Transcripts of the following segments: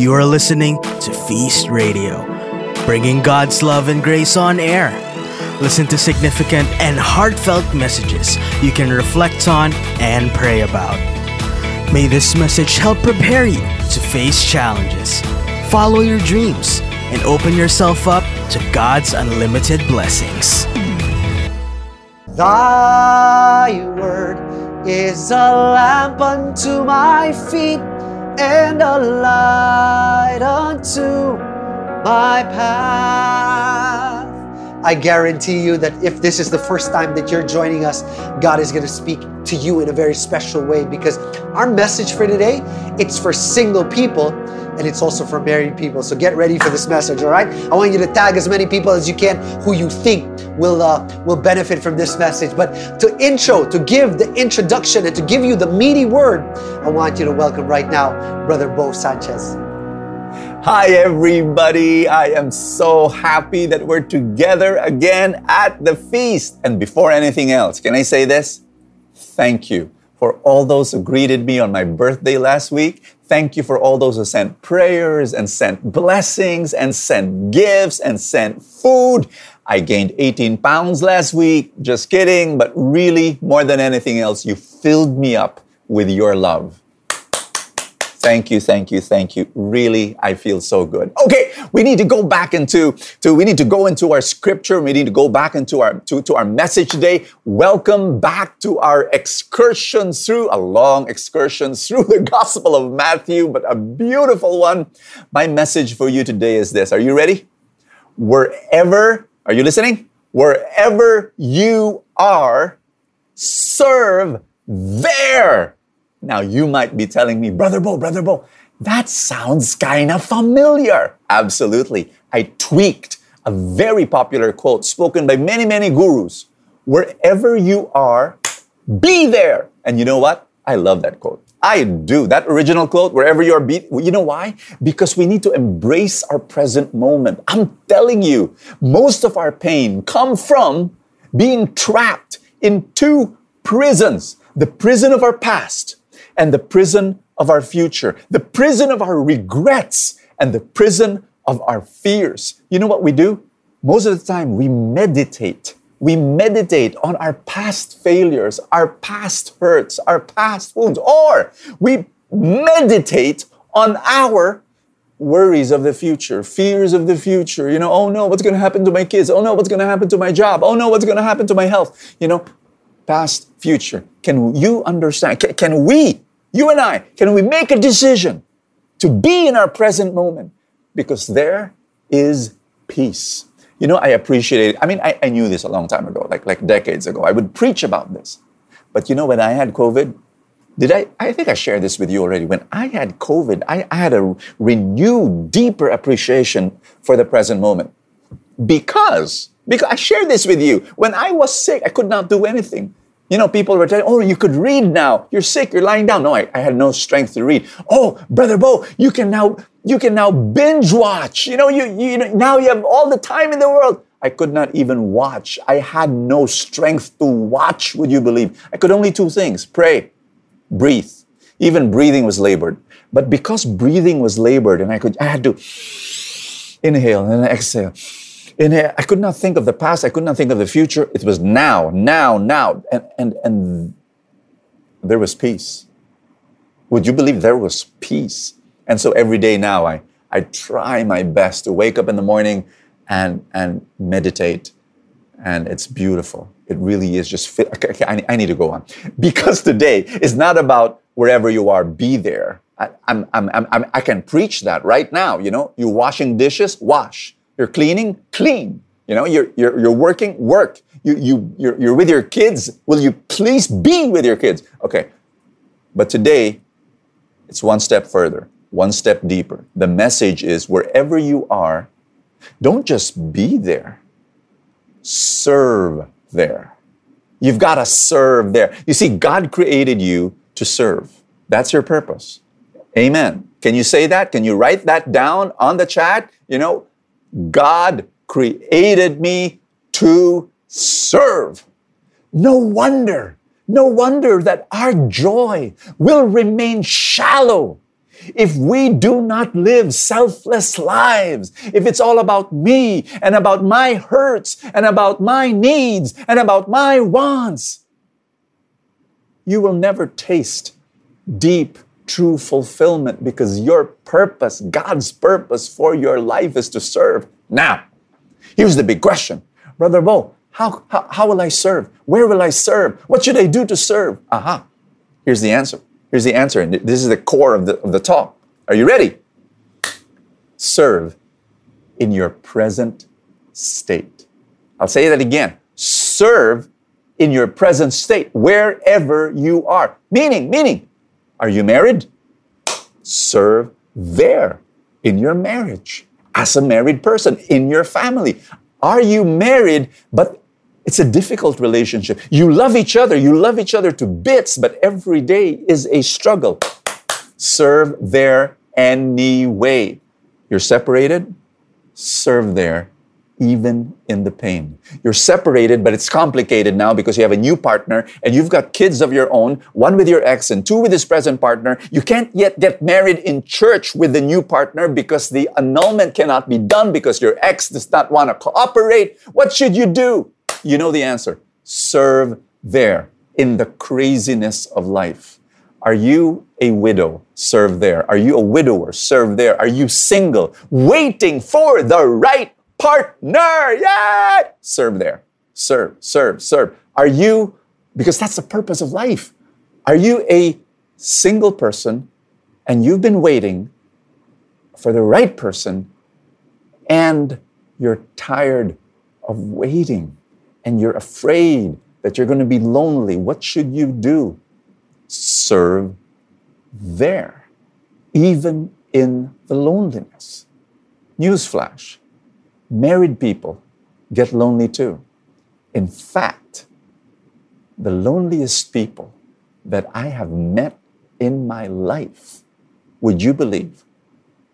You are listening to Feast Radio, bringing God's love and grace on air. Listen to significant and heartfelt messages you can reflect on and pray about. May this message help prepare you to face challenges, follow your dreams, and open yourself up to God's unlimited blessings. Thy word is a lamp unto my feet and a light unto my path. I guarantee you that if this is the first time that you're joining us, God is going to speak to you in a very special way because our message for today, it's for single people and it's also for married people. So get ready for this message, all right? I want you to tag as many people as you can who you think will uh, will benefit from this message. But to intro, to give the introduction and to give you the meaty word, I want you to welcome right now Brother Bo Sanchez. Hi, everybody. I am so happy that we're together again at the feast. And before anything else, can I say this? Thank you for all those who greeted me on my birthday last week. Thank you for all those who sent prayers and sent blessings and sent gifts and sent food. I gained 18 pounds last week. Just kidding. But really, more than anything else, you filled me up with your love. Thank you, thank you, thank you. Really, I feel so good. Okay, we need to go back into to we need to go into our scripture. We need to go back into our to, to our message today. Welcome back to our excursion through a long excursion through the Gospel of Matthew, but a beautiful one. My message for you today is this. Are you ready? Wherever, are you listening? Wherever you are, serve there. Now you might be telling me, Brother Bo, Brother Bo, that sounds kind of familiar. Absolutely. I tweaked a very popular quote spoken by many, many gurus. Wherever you are, be there. And you know what? I love that quote. I do. That original quote, wherever you are, be, you know why? Because we need to embrace our present moment. I'm telling you, most of our pain come from being trapped in two prisons. The prison of our past and the prison of our future, the prison of our regrets, and the prison of our fears. You know what we do? Most of the time, we meditate. We meditate on our past failures, our past hurts, our past wounds, or we meditate on our worries of the future, fears of the future. You know, oh no, what's going to happen to my kids? Oh no, what's going to happen to my job? Oh no, what's going to happen to my health? You know, past, future. Can you understand? Can, can we you and I, can we make a decision to be in our present moment? Because there is peace. You know, I appreciate it. I mean, I, I knew this a long time ago, like, like decades ago. I would preach about this. But you know, when I had COVID, did I? I think I shared this with you already. When I had COVID, I, I had a renewed, deeper appreciation for the present moment. Because, because I shared this with you. When I was sick, I could not do anything. You know, people were telling, oh, you could read now. You're sick, you're lying down. No, I, I had no strength to read. Oh, Brother Bo, you can now, you can now binge watch. You know, you, you, you know, now you have all the time in the world. I could not even watch. I had no strength to watch, would you believe? I could only two things pray, breathe. Even breathing was labored. But because breathing was labored and I could, I had to inhale and exhale I could not think of the past. I could not think of the future. It was now, now, now. And, and, and there was peace. Would you believe there was peace? And so every day now, I, I try my best to wake up in the morning and, and meditate. And it's beautiful. It really is just, fit. okay, I, I need to go on. Because today is not about wherever you are, be there. I, I'm, I'm, I'm, I can preach that right now. You know, you're washing dishes, wash. You're cleaning, clean. You know, you're, you're, you're working, work. You, you, you're, you're with your kids. Will you please be with your kids? Okay. But today, it's one step further, one step deeper. The message is wherever you are, don't just be there, serve there. You've got to serve there. You see, God created you to serve. That's your purpose. Amen. Can you say that? Can you write that down on the chat? You know, God created me to serve. No wonder, no wonder that our joy will remain shallow if we do not live selfless lives, if it's all about me and about my hurts and about my needs and about my wants, you will never taste deep, true fulfillment because your purpose, God's purpose for your life is to serve. Now, here's the big question Brother Bo, how, how, how will I serve? Where will I serve? What should I do to serve? Aha, here's the answer. Here's the answer. And this is the core of the, of the talk. Are you ready? Serve in your present state. I'll say that again. Serve in your present state, wherever you are. Meaning, meaning, are you married? Serve there in your marriage as a married person in your family. Are you married, but it's a difficult relationship? You love each other, you love each other to bits, but every day is a struggle. Serve there anyway. You're separated, serve there even in the pain. You're separated, but it's complicated now because you have a new partner and you've got kids of your own, one with your ex and two with his present partner. You can't yet get married in church with the new partner because the annulment cannot be done because your ex does not want to cooperate. What should you do? You know the answer. Serve there in the craziness of life. Are you a widow? Serve there. Are you a widower? Serve there. Are you single? Waiting for the right partner. Yeah. Serve there. Serve, serve, serve. Are you, because that's the purpose of life. Are you a single person and you've been waiting for the right person and you're tired of waiting and you're afraid that you're going to be lonely? What should you do? Serve there, even in the loneliness. Newsflash married people get lonely too. In fact, the loneliest people that I have met in my life, would you believe,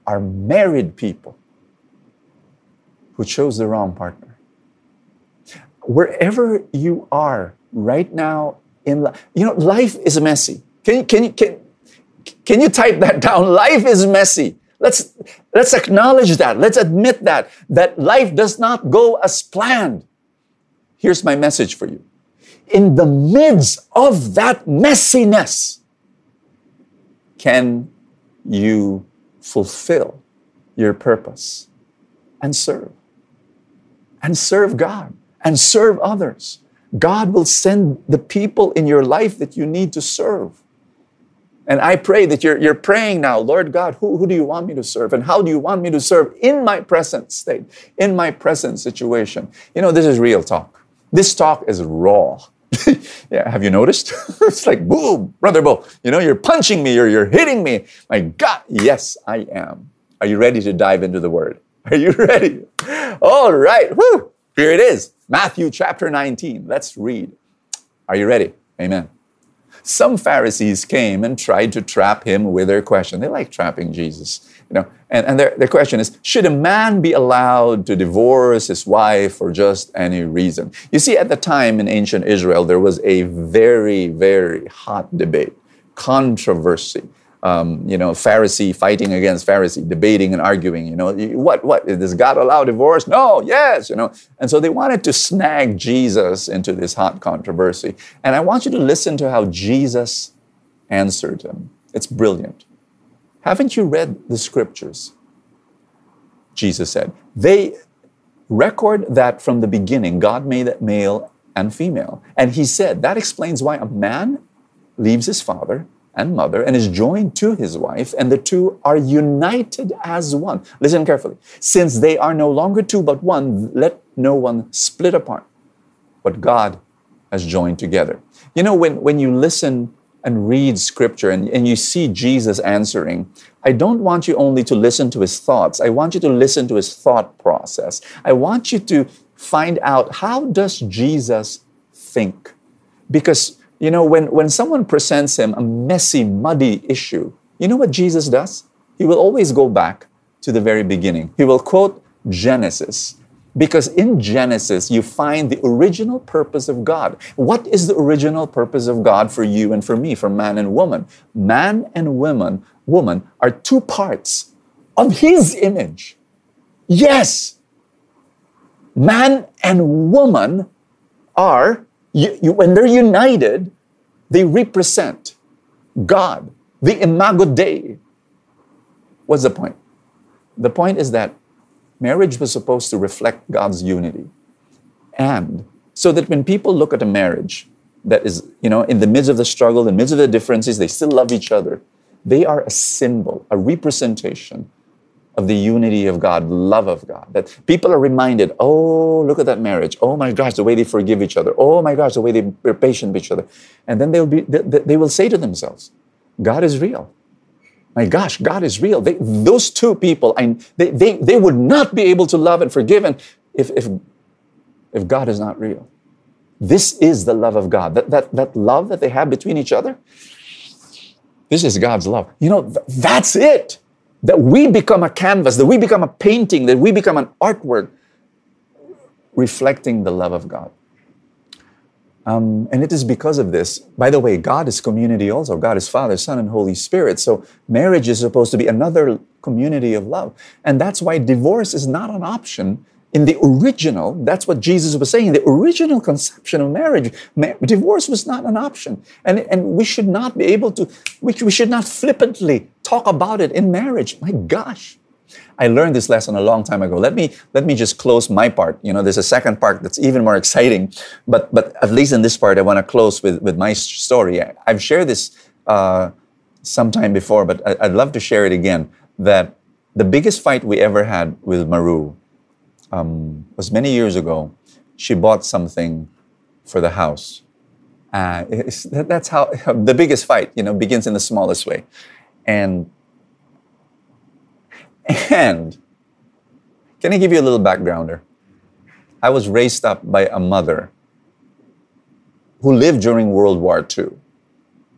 are married people who chose the wrong partner. Wherever you are right now in life, you know, life is messy. Can you, can you, can, can you type that down? Life is messy. Let's, let's acknowledge that. Let's admit that, that life does not go as planned. Here's my message for you. In the midst of that messiness, can you fulfill your purpose and serve? And serve God and serve others. God will send the people in your life that you need to serve. And I pray that you're, you're praying now, Lord God, who, who do you want me to serve? And how do you want me to serve in my present state, in my present situation? You know, this is real talk. This talk is raw. yeah, have you noticed? it's like, boom, brother Bo, you know, you're punching me or you're hitting me. My God, yes, I am. Are you ready to dive into the word? Are you ready? All right, whoo, here it is Matthew chapter 19. Let's read. Are you ready? Amen some Pharisees came and tried to trap him with their question. They like trapping Jesus. You know, and, and their, their question is, should a man be allowed to divorce his wife for just any reason? You see, at the time in ancient Israel, there was a very, very hot debate, controversy um, you know, Pharisee fighting against Pharisee, debating and arguing, you know, what, what, does God allow divorce? No, yes, you know. And so they wanted to snag Jesus into this hot controversy. And I want you to listen to how Jesus answered them. It's brilliant. Haven't you read the scriptures? Jesus said. They record that from the beginning, God made it male and female. And he said, that explains why a man leaves his father and mother and is joined to his wife, and the two are united as one. Listen carefully. Since they are no longer two but one, let no one split apart what God has joined together. You know, when, when you listen and read scripture and, and you see Jesus answering, I don't want you only to listen to his thoughts. I want you to listen to his thought process. I want you to find out how does Jesus think? Because you know, when, when someone presents him a messy, muddy issue, you know what Jesus does? He will always go back to the very beginning. He will quote Genesis. Because in Genesis, you find the original purpose of God. What is the original purpose of God for you and for me, for man and woman? Man and woman woman are two parts of his image. Yes, man and woman are, you, you, when they're united, they represent God, the Imago Dei. What's the point? The point is that marriage was supposed to reflect God's unity. And so that when people look at a marriage that is, you know, in the midst of the struggle, in the midst of the differences, they still love each other. They are a symbol, a representation of the unity of God, love of God. That people are reminded, oh, look at that marriage. Oh my gosh, the way they forgive each other. Oh my gosh, the way they are patient with each other. And then they'll be, they, they will say to themselves, God is real. My gosh, God is real. They, those two people, I, they, they, they would not be able to love and forgive and if, if, if God is not real. This is the love of God. That, that, that love that they have between each other, this is God's love. You know, th- that's it that we become a canvas, that we become a painting, that we become an artwork reflecting the love of God. Um, and it is because of this. By the way, God is community also. God is Father, Son, and Holy Spirit. So marriage is supposed to be another community of love. And that's why divorce is not an option in the original, that's what Jesus was saying, the original conception of marriage, ma- divorce was not an option. And, and we should not be able to, we, we should not flippantly talk about it in marriage. My gosh. I learned this lesson a long time ago. Let me let me just close my part. You know, there's a second part that's even more exciting, but but at least in this part, I want to close with with my story. I, have shared this uh, sometime before, but I, would love to share it again. That the biggest fight we ever had with Marowe um, was many years ago. She bought something for the house. Uh, that's how the biggest fight, you know, begins in the smallest way, and and can I give you a little backgrounder? I was raised up by a mother who lived during World War II.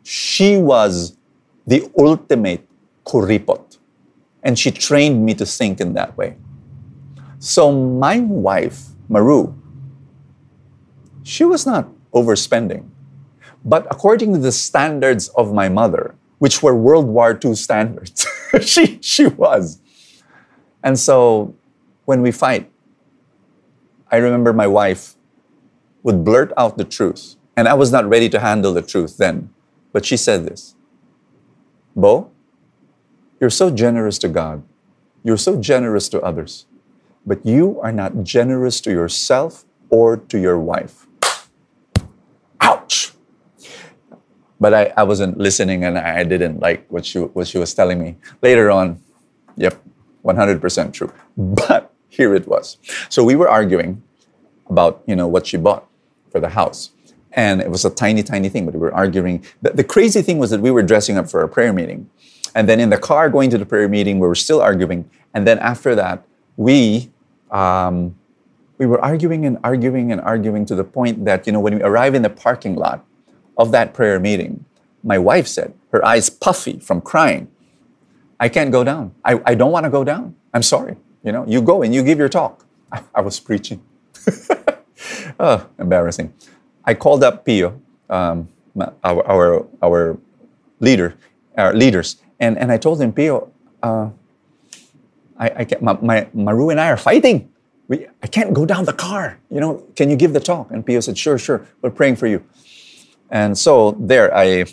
She was the ultimate kuripot, and she trained me to think in that way. So my wife, Marowe, she was not overspending. But according to the standards of my mother, which were World War II standards, she, she was. And so when we fight, I remember my wife would blurt out the truth. And I was not ready to handle the truth then. But she said this Bo, you're so generous to God. You're so generous to others but you are not generous to yourself or to your wife. Ouch! But I, I wasn't listening and I didn't like what she, what she was telling me. Later on, yep, 100% true. But here it was. So we were arguing about, you know, what she bought for the house. And it was a tiny, tiny thing, but we were arguing. The, the crazy thing was that we were dressing up for a prayer meeting. And then in the car going to the prayer meeting, we were still arguing. And then after that, we um, we were arguing and arguing and arguing to the point that, you know, when we arrive in the parking lot of that prayer meeting, my wife said, her eyes puffy from crying, I can't go down. I, I don't want to go down. I'm sorry. You know, you go and you give your talk. I, I was preaching. oh, embarrassing. I called up Pio, um, our, our, our leader, our leaders, and, and I told him, Pio, uh, I, I can't, my, my, Marowe and I are fighting. We, I can't go down the car. You know, can you give the talk? And Pio said, sure, sure. We're praying for you. And so there, I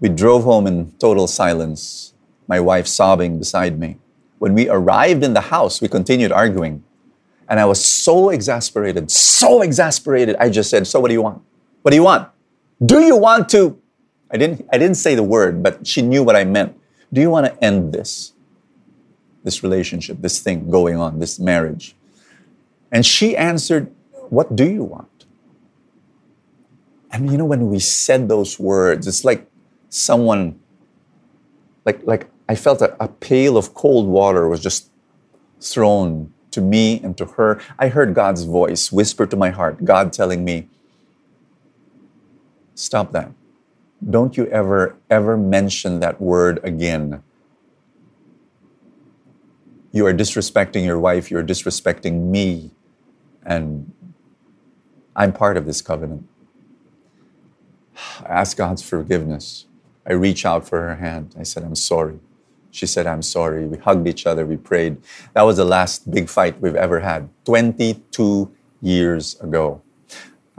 we drove home in total silence, my wife sobbing beside me. When we arrived in the house, we continued arguing. And I was so exasperated, so exasperated. I just said, So what do you want? What do you want? Do you want to? I didn't, I didn't say the word, but she knew what I meant. Do you want to end this? This relationship, this thing going on, this marriage? And she answered, What do you want? And you know, when we said those words, it's like someone, like, like I felt a, a pail of cold water was just thrown to me and to her. I heard God's voice whisper to my heart, God telling me, Stop that don't you ever, ever mention that word again. You are disrespecting your wife, you're disrespecting me, and I'm part of this covenant. I ask God's forgiveness. I reach out for her hand. I said, I'm sorry. She said, I'm sorry. We hugged each other. We prayed. That was the last big fight we've ever had 22 years ago.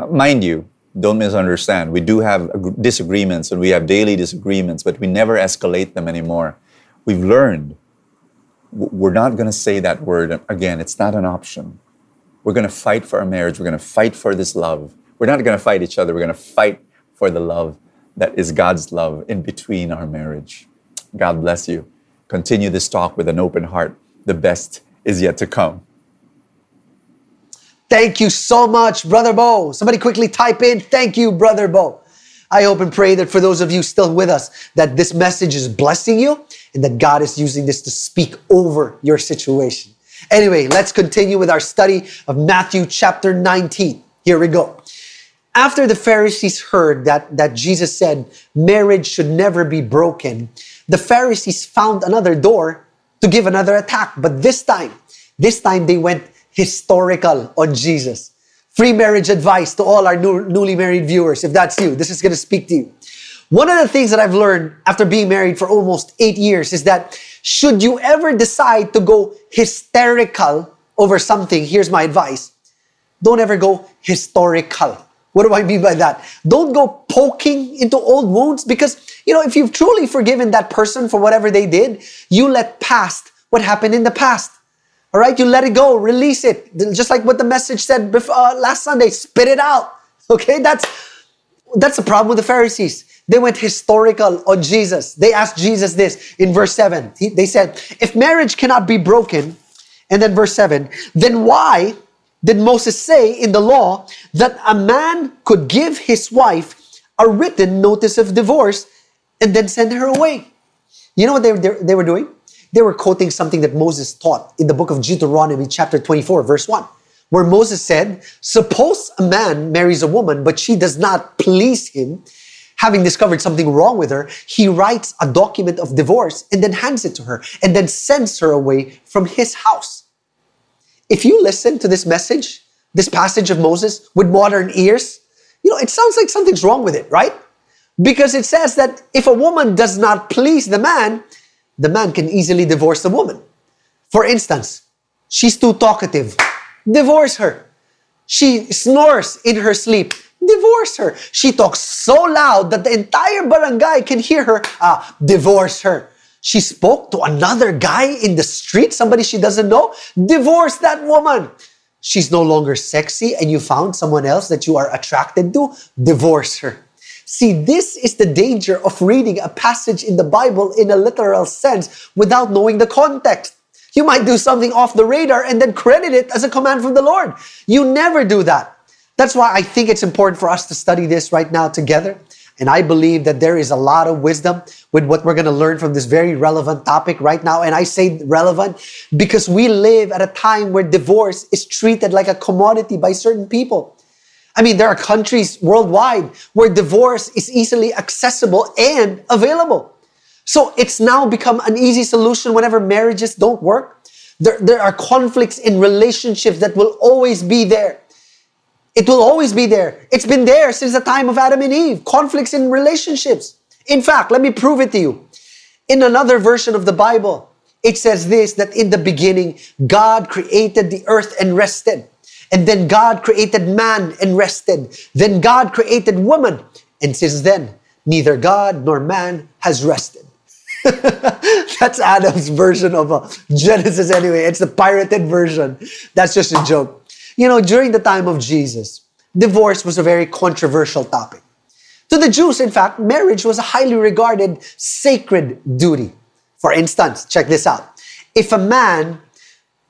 Mind you, don't misunderstand. We do have disagreements and we have daily disagreements, but we never escalate them anymore. We've learned we're not going to say that word again. It's not an option. We're going to fight for our marriage. We're going to fight for this love. We're not going to fight each other. We're going to fight for the love that is God's love in between our marriage. God bless you. Continue this talk with an open heart. The best is yet to come. Thank you so much, Brother Bo. Somebody quickly type in, thank you, Brother Bo. I hope and pray that for those of you still with us, that this message is blessing you and that God is using this to speak over your situation. Anyway, let's continue with our study of Matthew chapter 19. Here we go. After the Pharisees heard that, that Jesus said marriage should never be broken, the Pharisees found another door to give another attack. But this time, this time they went historical on Jesus. Free marriage advice to all our new, newly married viewers. If that's you, this is going to speak to you. One of the things that I've learned after being married for almost eight years is that should you ever decide to go hysterical over something, here's my advice. Don't ever go historical. What do I mean by that? Don't go poking into old wounds because, you know, if you've truly forgiven that person for whatever they did, you let past what happened in the past. All right, you let it go, release it. Just like what the message said before, uh, last Sunday, spit it out. Okay, that's that's the problem with the Pharisees. They went historical on Jesus. They asked Jesus this in verse 7. He, they said, If marriage cannot be broken, and then verse 7, then why did Moses say in the law that a man could give his wife a written notice of divorce and then send her away? You know what they, they, they were doing? They were quoting something that Moses taught in the book of Deuteronomy, chapter 24, verse 1, where Moses said, Suppose a man marries a woman, but she does not please him, having discovered something wrong with her, he writes a document of divorce and then hands it to her and then sends her away from his house. If you listen to this message, this passage of Moses with modern ears, you know, it sounds like something's wrong with it, right? Because it says that if a woman does not please the man, the man can easily divorce the woman. For instance, she's too talkative. Divorce her. She snores in her sleep. Divorce her. She talks so loud that the entire barangay can hear her. Ah, divorce her. She spoke to another guy in the street, somebody she doesn't know. Divorce that woman. She's no longer sexy and you found someone else that you are attracted to. Divorce her. See, this is the danger of reading a passage in the Bible in a literal sense without knowing the context. You might do something off the radar and then credit it as a command from the Lord. You never do that. That's why I think it's important for us to study this right now together. And I believe that there is a lot of wisdom with what we're going to learn from this very relevant topic right now. And I say relevant because we live at a time where divorce is treated like a commodity by certain people. I mean, there are countries worldwide where divorce is easily accessible and available. So it's now become an easy solution whenever marriages don't work. There, there are conflicts in relationships that will always be there. It will always be there. It's been there since the time of Adam and Eve. Conflicts in relationships. In fact, let me prove it to you. In another version of the Bible, it says this that in the beginning, God created the earth and rested. And then God created man and rested. Then God created woman. And since then, neither God nor man has rested. That's Adam's version of a Genesis anyway. It's the pirated version. That's just a joke. You know, during the time of Jesus, divorce was a very controversial topic. To the Jews, in fact, marriage was a highly regarded sacred duty. For instance, check this out. If a man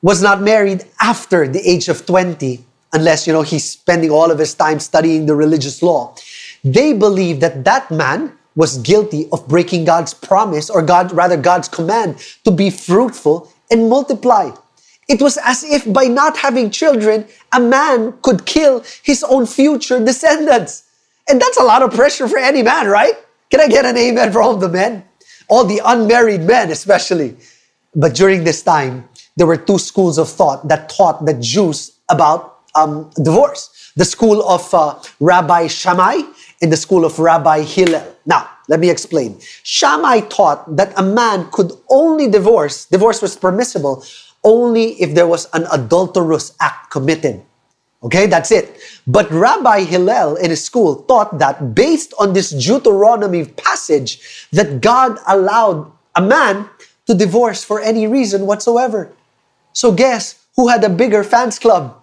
was not married after the age of 20, unless, you know, he's spending all of his time studying the religious law. They believe that that man was guilty of breaking God's promise, or God, rather God's command to be fruitful and multiply. It was as if by not having children, a man could kill his own future descendants. And that's a lot of pressure for any man, right? Can I get an amen for all the men? All the unmarried men, especially. But during this time, there were two schools of thought that taught the Jews about um, divorce. The school of uh, Rabbi Shammai and the school of Rabbi Hillel. Now, let me explain. Shammai taught that a man could only divorce, divorce was permissible only if there was an adulterous act committed. Okay, that's it. But Rabbi Hillel in his school taught that based on this Deuteronomy passage, that God allowed a man to divorce for any reason whatsoever. So guess who had a bigger fans club?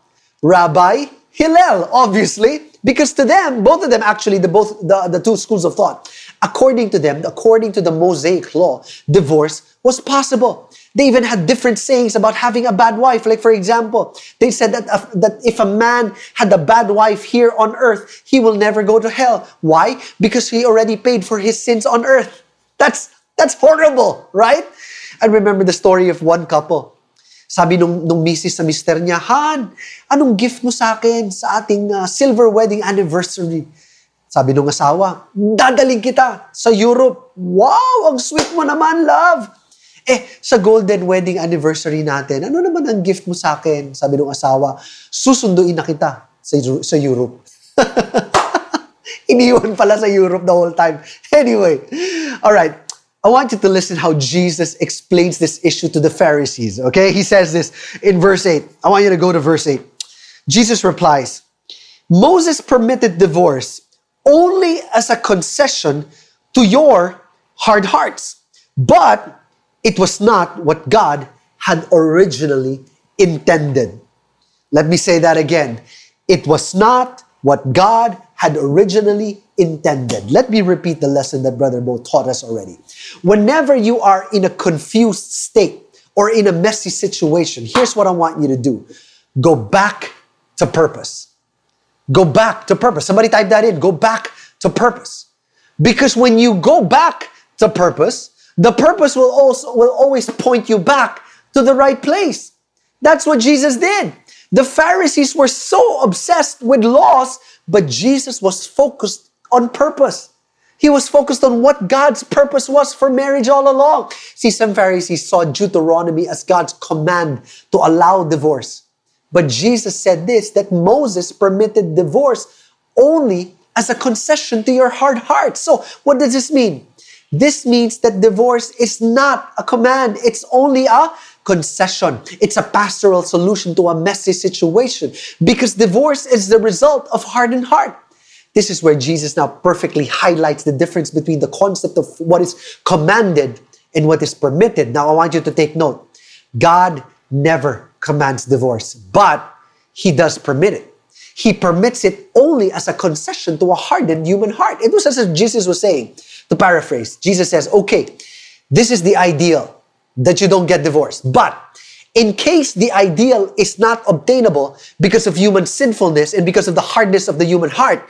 Rabbi Hillel, obviously, because to them, both of them actually, the both the, the two schools of thought, according to them, according to the Mosaic law, divorce was possible. They even had different sayings about having a bad wife. Like, for example, they said that, uh, that if a man had a bad wife here on earth, he will never go to hell. Why? Because he already paid for his sins on earth. That's, that's horrible, right? I remember the story of one couple. Sabi nung, nung misis sa mister niya, Han, anong gift mo sa akin sa ating uh, silver wedding anniversary? Sabi nung asawa, dadaling kita sa Europe. Wow, ang sweet mo naman, love. Eh, sa golden wedding anniversary natin, ano naman ang gift mo sa akin? Sabi nung asawa, susunduin na kita sa, sa Europe. Iniwan pala sa Europe the whole time. Anyway, all right. I want you to listen how Jesus explains this issue to the Pharisees. Okay, he says this in verse 8. I want you to go to verse 8. Jesus replies Moses permitted divorce only as a concession to your hard hearts, but it was not what God had originally intended. Let me say that again. It was not what God had originally intended. Let me repeat the lesson that Brother Bo taught us already. Whenever you are in a confused state or in a messy situation, here's what I want you to do go back to purpose. Go back to purpose. Somebody type that in. Go back to purpose. Because when you go back to purpose, the purpose will also will always point you back to the right place. That's what Jesus did. The Pharisees were so obsessed with laws, but Jesus was focused on purpose. He was focused on what God's purpose was for marriage all along. See, some Pharisees saw Deuteronomy as God's command to allow divorce. But Jesus said this that Moses permitted divorce only as a concession to your hard heart. So, what does this mean? This means that divorce is not a command, it's only a concession. It's a pastoral solution to a messy situation because divorce is the result of hardened heart. This is where Jesus now perfectly highlights the difference between the concept of what is commanded and what is permitted. Now, I want you to take note God never commands divorce, but He does permit it. He permits it only as a concession to a hardened human heart. It was as if Jesus was saying, to paraphrase, Jesus says, okay, this is the ideal that you don't get divorced. But in case the ideal is not obtainable because of human sinfulness and because of the hardness of the human heart,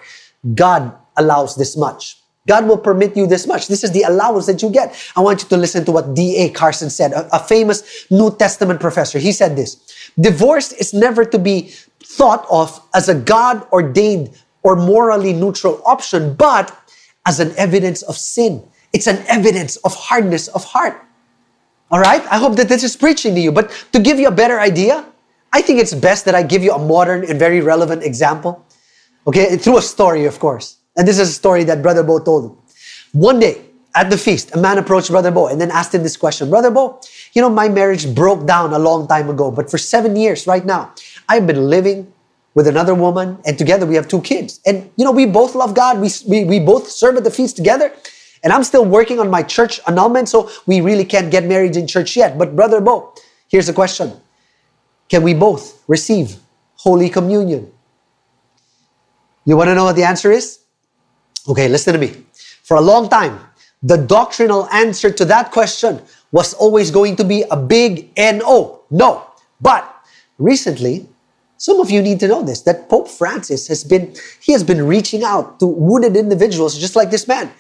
God allows this much. God will permit you this much. This is the allowance that you get. I want you to listen to what D.A. Carson said, a, a famous New Testament professor. He said this Divorce is never to be thought of as a God ordained or morally neutral option, but as an evidence of sin. It's an evidence of hardness of heart. All right? I hope that this is preaching to you. But to give you a better idea, I think it's best that I give you a modern and very relevant example. Okay, through a story, of course. And this is a story that Brother Bo told him. One day at the feast, a man approached Brother Bo and then asked him this question Brother Bo, you know, my marriage broke down a long time ago, but for seven years right now, I've been living with another woman, and together we have two kids. And you know, we both love God. We, we, we both serve at the feast together. And I'm still working on my church annulment, so we really can't get married in church yet. But Brother Bo, here's a question Can we both receive Holy Communion? You want to know what the answer is? Okay, listen to me. For a long time, the doctrinal answer to that question was always going to be a big NO. No. But recently, some of you need to know this that Pope Francis has been he has been reaching out to wounded individuals just like this man.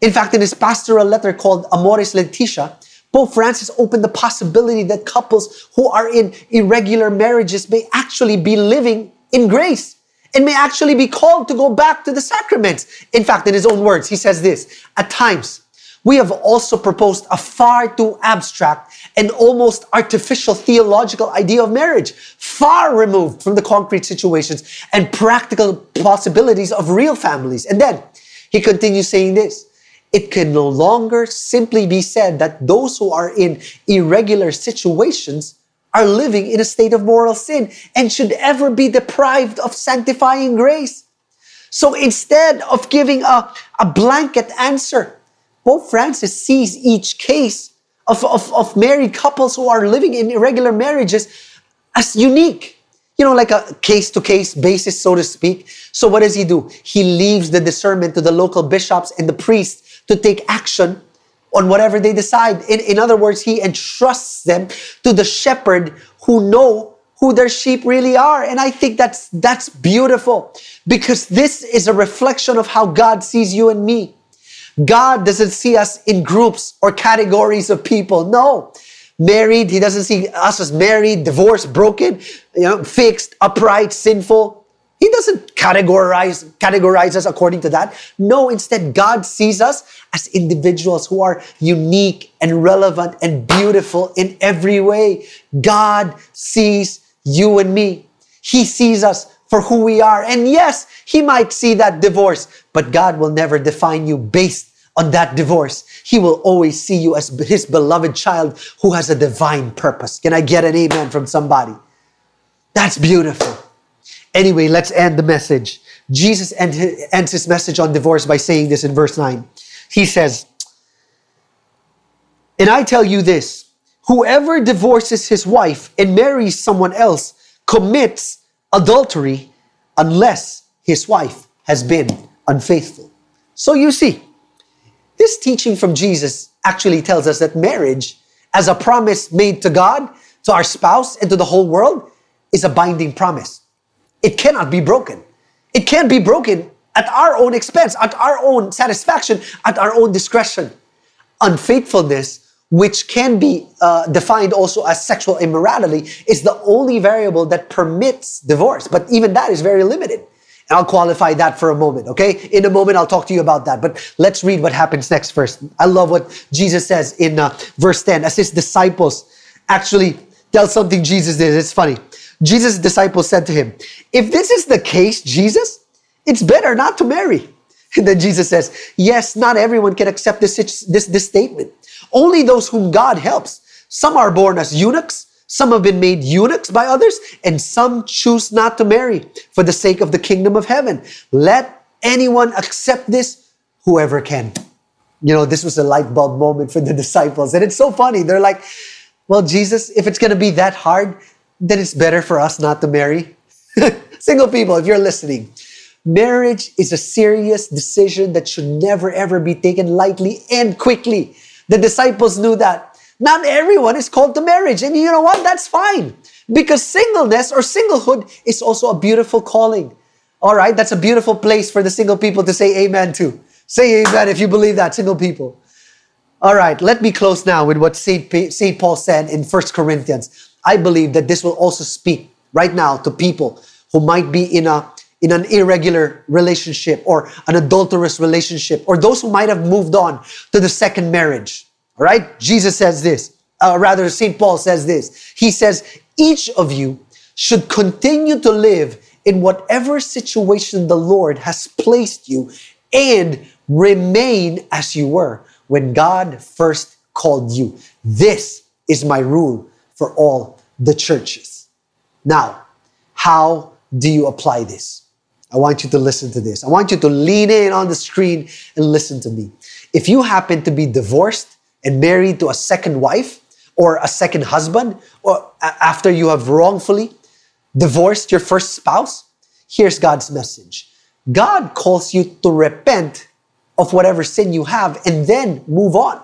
In fact, in his pastoral letter called Amoris Laetitia, Pope Francis opened the possibility that couples who are in irregular marriages may actually be living in grace and may actually be called to go back to the sacraments. In fact, in his own words, he says this At times, we have also proposed a far too abstract and almost artificial theological idea of marriage, far removed from the concrete situations and practical possibilities of real families. And then He continues saying this it can no longer simply be said that those who are in irregular situations are living in a state of mortal sin and should ever be deprived of sanctifying grace. So instead of giving a, a blanket answer, Pope Francis sees each case of, of, of married couples who are living in irregular marriages as unique you know, like a case to case basis, so to speak. So, what does he do? He leaves the discernment to the local bishops and the priests to take action on whatever they decide. In, in other words, he entrusts them to the shepherd who know who their sheep really are. And I think that's that's beautiful because this is a reflection of how God sees you and me. God doesn't see us in groups or categories of people. No married. He doesn't see us as married, divorced, broken, you know, fixed, upright, sinful. He doesn't categorize, categorize us according to that. No, instead, God sees us as individuals who are unique and relevant and beautiful in every way. God sees you and me. He sees us for who we are. And yes, He might see that divorce, but God will never define you based on that divorce, he will always see you as his beloved child who has a divine purpose. Can I get an amen from somebody? That's beautiful. Anyway, let's end the message. Jesus ends his message on divorce by saying this in verse 9. He says, And I tell you this whoever divorces his wife and marries someone else commits adultery unless his wife has been unfaithful. So you see, this teaching from Jesus actually tells us that marriage, as a promise made to God, to our spouse, and to the whole world, is a binding promise. It cannot be broken. It can't be broken at our own expense, at our own satisfaction, at our own discretion. Unfaithfulness, which can be uh, defined also as sexual immorality, is the only variable that permits divorce. But even that is very limited. And I'll qualify that for a moment, okay? In a moment, I'll talk to you about that. But let's read what happens next first. I love what Jesus says in uh, verse 10 as his disciples actually tell something Jesus did. It's funny. Jesus' disciples said to him, If this is the case, Jesus, it's better not to marry. And then Jesus says, Yes, not everyone can accept this, this, this statement. Only those whom God helps. Some are born as eunuchs, some have been made eunuchs by others, and some choose not to marry for the sake of the kingdom of heaven. Let anyone accept this, whoever can. You know, this was a light bulb moment for the disciples. And it's so funny. They're like, well, Jesus, if it's going to be that hard, then it's better for us not to marry. Single people, if you're listening, marriage is a serious decision that should never ever be taken lightly and quickly. The disciples knew that. Not everyone is called to marriage. And you know what? That's fine. Because singleness or singlehood is also a beautiful calling. All right? That's a beautiful place for the single people to say amen to. Say amen if you believe that, single people. All right, let me close now with what St. Paul said in 1 Corinthians. I believe that this will also speak right now to people who might be in a in an irregular relationship or an adulterous relationship or those who might have moved on to the second marriage. All right? Jesus says this, uh, rather, St. Paul says this. He says, each of you should continue to live in whatever situation the Lord has placed you and remain as you were when God first called you. This is my rule for all the churches. Now, how do you apply this? I want you to listen to this. I want you to lean in on the screen and listen to me. If you happen to be divorced and married to a second wife or a second husband, or after you have wrongfully divorced your first spouse, here's God's message God calls you to repent of whatever sin you have and then move on.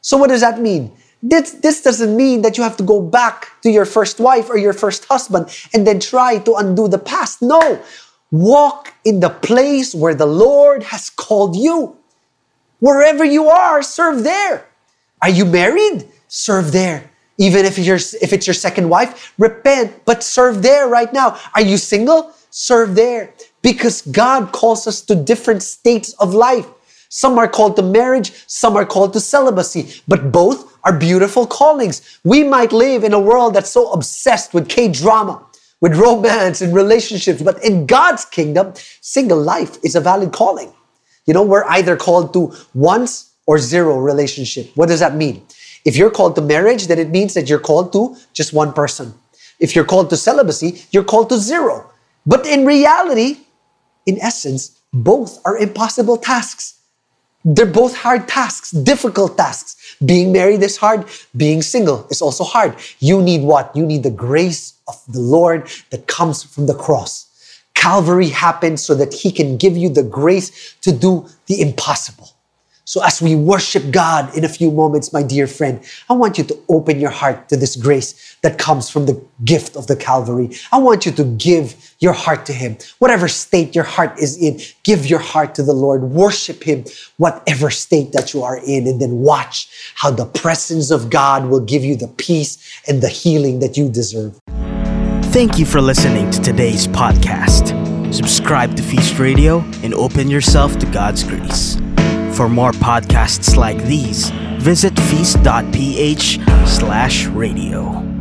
So, what does that mean? This, this doesn't mean that you have to go back to your first wife or your first husband and then try to undo the past. No, walk in the place where the Lord has called you. Wherever you are, serve there. Are you married? Serve there. Even if you're if it's your second wife, repent, but serve there right now. Are you single? Serve there. Because God calls us to different states of life. Some are called to marriage, some are called to celibacy, but both are beautiful callings. We might live in a world that's so obsessed with K drama, with romance and relationships, but in God's kingdom, single life is a valid calling. You know, we're either called to once or zero relationship. What does that mean? If you're called to marriage, then it means that you're called to just one person. If you're called to celibacy, you're called to zero. But in reality, in essence, both are impossible tasks. They're both hard tasks, difficult tasks. Being married is hard. Being single is also hard. You need what? You need the grace of the Lord that comes from the cross. Calvary happened so that He can give you the grace to do the impossible. So, as we worship God in a few moments, my dear friend, I want you to open your heart to this grace that comes from the gift of the Calvary. I want you to give your heart to Him. Whatever state your heart is in, give your heart to the Lord. Worship Him, whatever state that you are in, and then watch how the presence of God will give you the peace and the healing that you deserve. Thank you for listening to today's podcast. Subscribe to Feast Radio and open yourself to God's grace. For more podcasts like these, visit feast.ph slash radio.